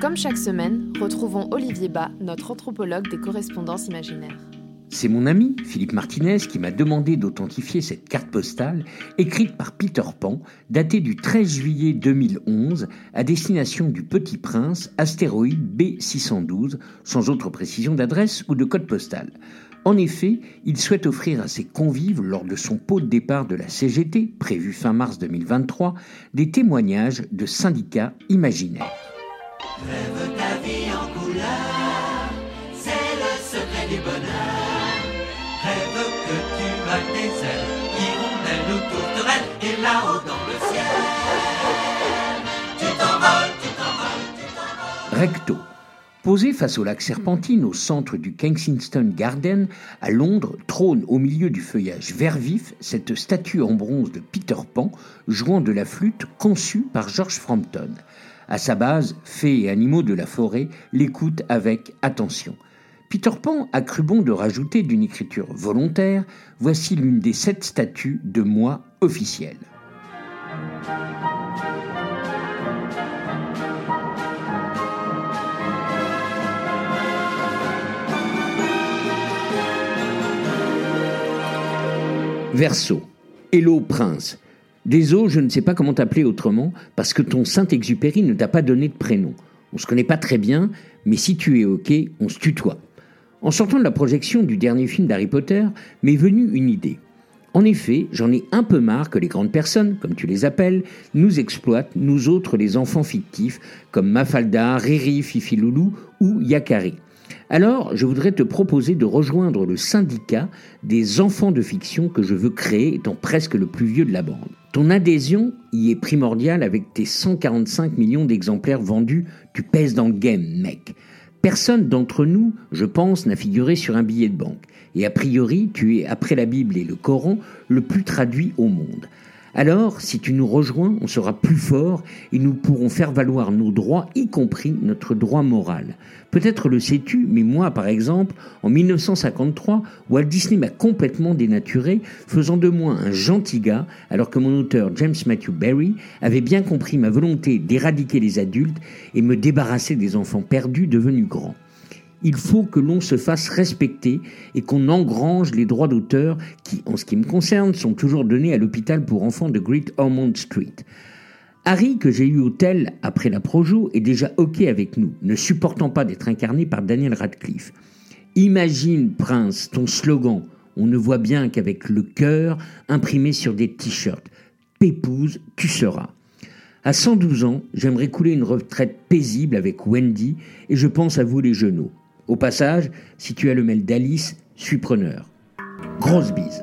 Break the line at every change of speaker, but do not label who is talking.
Comme chaque semaine, retrouvons Olivier Bas, notre anthropologue des correspondances imaginaires.
C'est mon ami Philippe Martinez qui m'a demandé d'authentifier cette carte postale écrite par Peter Pan, datée du 13 juillet 2011 à destination du Petit Prince, astéroïde B612, sans autre précision d'adresse ou de code postal. En effet, il souhaite offrir à ses convives, lors de son pot de départ de la CGT, prévu fin mars 2023, des témoignages de syndicats imaginaires.
Rêve ta vie en couleur, c'est le secret du bonheur. Rêve que tu as des ailes, hirondelles ou tourterelles, et là-haut dans le ciel, tu t'envoles, tu t'envoles, tu t'envoles.
Recto. Posé face au lac Serpentine au centre du Kensington Garden à Londres, trône au milieu du feuillage vert vif cette statue en bronze de Peter Pan jouant de la flûte conçue par George Frampton. À sa base, fées et animaux de la forêt l'écoutent avec attention. Peter Pan a cru bon de rajouter d'une écriture volontaire, voici l'une des sept statues de moi officielles. Verseau. Hello Prince. Désolé, je ne sais pas comment t'appeler autrement, parce que ton Saint-Exupéry ne t'a pas donné de prénom. On se connaît pas très bien, mais si tu es OK, on se tutoie. En sortant de la projection du dernier film d'Harry Potter, m'est venue une idée. En effet, j'en ai un peu marre que les grandes personnes, comme tu les appelles, nous exploitent, nous autres les enfants fictifs, comme Mafalda, Riri, Fifi Loulou ou Yakari. Alors, je voudrais te proposer de rejoindre le syndicat des enfants de fiction que je veux créer, étant presque le plus vieux de la bande. Ton adhésion y est primordiale avec tes 145 millions d'exemplaires vendus, tu pèses dans le game, mec. Personne d'entre nous, je pense, n'a figuré sur un billet de banque. Et a priori, tu es, après la Bible et le Coran, le plus traduit au monde. Alors, si tu nous rejoins, on sera plus fort et nous pourrons faire valoir nos droits, y compris notre droit moral. Peut-être le sais-tu, mais moi, par exemple, en 1953, Walt Disney m'a complètement dénaturé, faisant de moi un gentil gars, alors que mon auteur James Matthew Barry avait bien compris ma volonté d'éradiquer les adultes et me débarrasser des enfants perdus devenus grands il faut que l'on se fasse respecter et qu'on engrange les droits d'auteur qui, en ce qui me concerne, sont toujours donnés à l'hôpital pour enfants de Great Ormond Street. Harry, que j'ai eu au tel après la Projo, est déjà OK avec nous, ne supportant pas d'être incarné par Daniel Radcliffe. Imagine, Prince, ton slogan. On ne voit bien qu'avec le cœur imprimé sur des t-shirts. Pépouze, tu seras. À 112 ans, j'aimerais couler une retraite paisible avec Wendy et je pense à vous les genoux. Au passage, si tu as le mail d'Alice, suis preneur. Grosse bise.